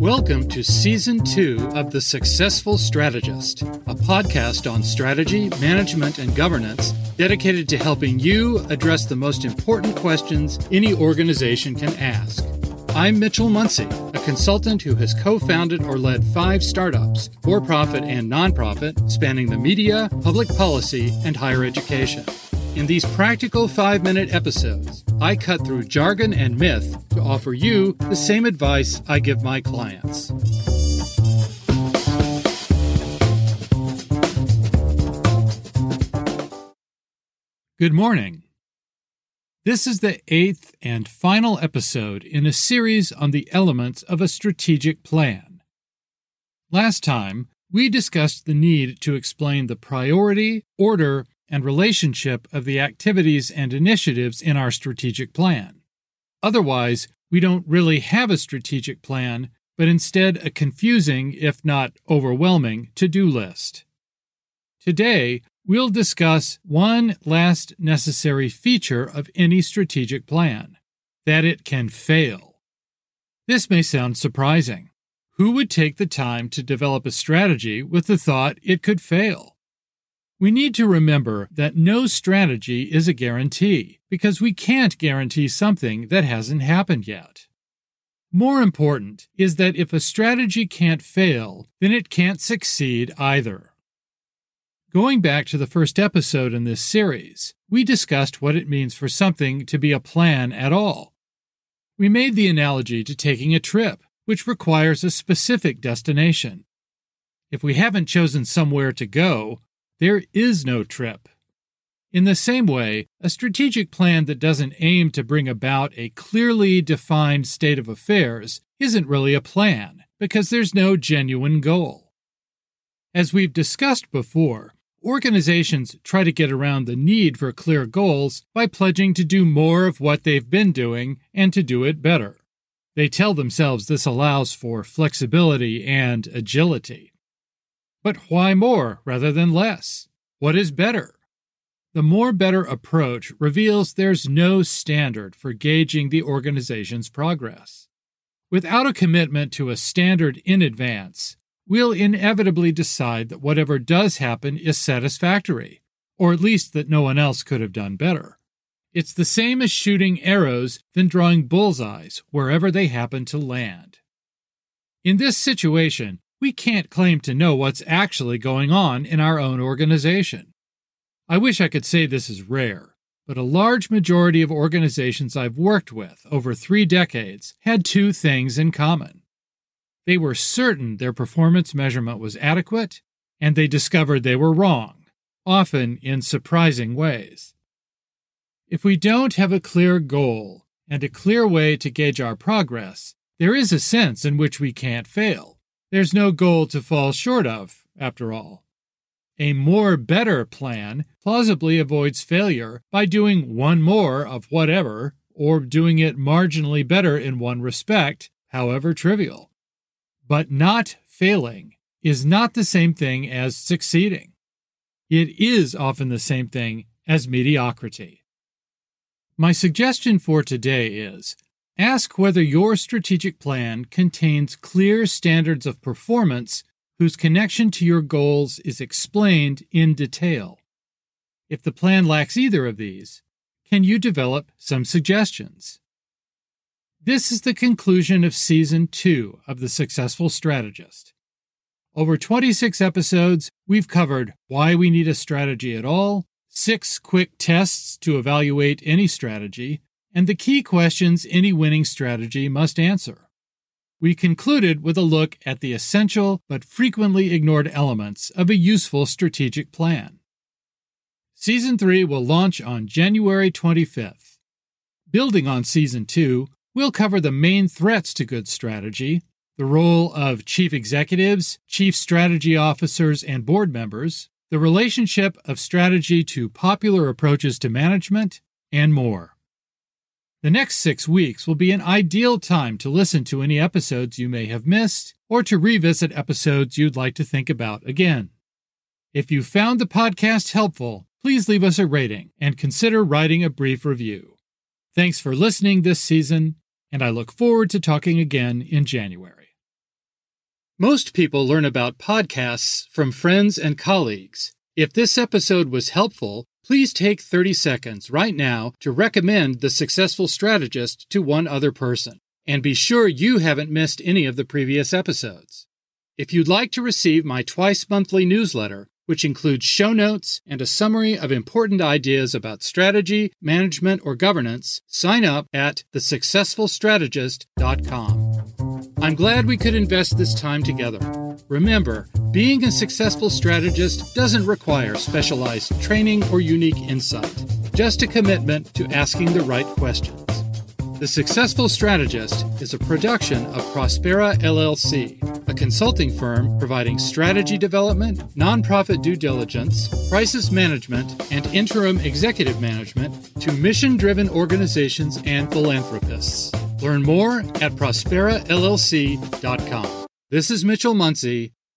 Welcome to Season 2 of The Successful Strategist, a podcast on strategy, management, and governance dedicated to helping you address the most important questions any organization can ask. I'm Mitchell Muncy, a consultant who has co founded or led five startups, for profit and nonprofit, spanning the media, public policy, and higher education. In these practical five minute episodes, I cut through jargon and myth to offer you the same advice I give my clients. Good morning. This is the eighth and final episode in a series on the elements of a strategic plan. Last time, we discussed the need to explain the priority, order, and relationship of the activities and initiatives in our strategic plan. Otherwise, we don't really have a strategic plan, but instead a confusing, if not overwhelming, to do list. Today, we'll discuss one last necessary feature of any strategic plan that it can fail. This may sound surprising. Who would take the time to develop a strategy with the thought it could fail? We need to remember that no strategy is a guarantee, because we can't guarantee something that hasn't happened yet. More important is that if a strategy can't fail, then it can't succeed either. Going back to the first episode in this series, we discussed what it means for something to be a plan at all. We made the analogy to taking a trip, which requires a specific destination. If we haven't chosen somewhere to go, there is no trip. In the same way, a strategic plan that doesn't aim to bring about a clearly defined state of affairs isn't really a plan, because there's no genuine goal. As we've discussed before, organizations try to get around the need for clear goals by pledging to do more of what they've been doing and to do it better. They tell themselves this allows for flexibility and agility. But why more rather than less? What is better? The more better approach reveals there's no standard for gauging the organization's progress. Without a commitment to a standard in advance, we'll inevitably decide that whatever does happen is satisfactory, or at least that no one else could have done better. It's the same as shooting arrows than drawing bullseyes wherever they happen to land. In this situation, we can't claim to know what's actually going on in our own organization. I wish I could say this is rare, but a large majority of organizations I've worked with over three decades had two things in common. They were certain their performance measurement was adequate, and they discovered they were wrong, often in surprising ways. If we don't have a clear goal and a clear way to gauge our progress, there is a sense in which we can't fail. There's no goal to fall short of, after all. A more better plan plausibly avoids failure by doing one more of whatever, or doing it marginally better in one respect, however trivial. But not failing is not the same thing as succeeding. It is often the same thing as mediocrity. My suggestion for today is Ask whether your strategic plan contains clear standards of performance whose connection to your goals is explained in detail. If the plan lacks either of these, can you develop some suggestions? This is the conclusion of Season 2 of The Successful Strategist. Over 26 episodes, we've covered why we need a strategy at all, six quick tests to evaluate any strategy, and the key questions any winning strategy must answer. We concluded with a look at the essential but frequently ignored elements of a useful strategic plan. Season 3 will launch on January 25th. Building on Season 2, we'll cover the main threats to good strategy, the role of chief executives, chief strategy officers, and board members, the relationship of strategy to popular approaches to management, and more. The next six weeks will be an ideal time to listen to any episodes you may have missed or to revisit episodes you'd like to think about again. If you found the podcast helpful, please leave us a rating and consider writing a brief review. Thanks for listening this season, and I look forward to talking again in January. Most people learn about podcasts from friends and colleagues. If this episode was helpful, please take 30 seconds right now to recommend The Successful Strategist to one other person. And be sure you haven't missed any of the previous episodes. If you'd like to receive my twice monthly newsletter, which includes show notes and a summary of important ideas about strategy, management, or governance, sign up at thesuccessfulstrategist.com. I'm glad we could invest this time together. Remember, being a successful strategist doesn't require specialized training or unique insight, just a commitment to asking the right questions. The Successful Strategist is a production of Prospera LLC, a consulting firm providing strategy development, nonprofit due diligence, crisis management, and interim executive management to mission driven organizations and philanthropists. Learn more at prosperallc.com. This is Mitchell Muncy.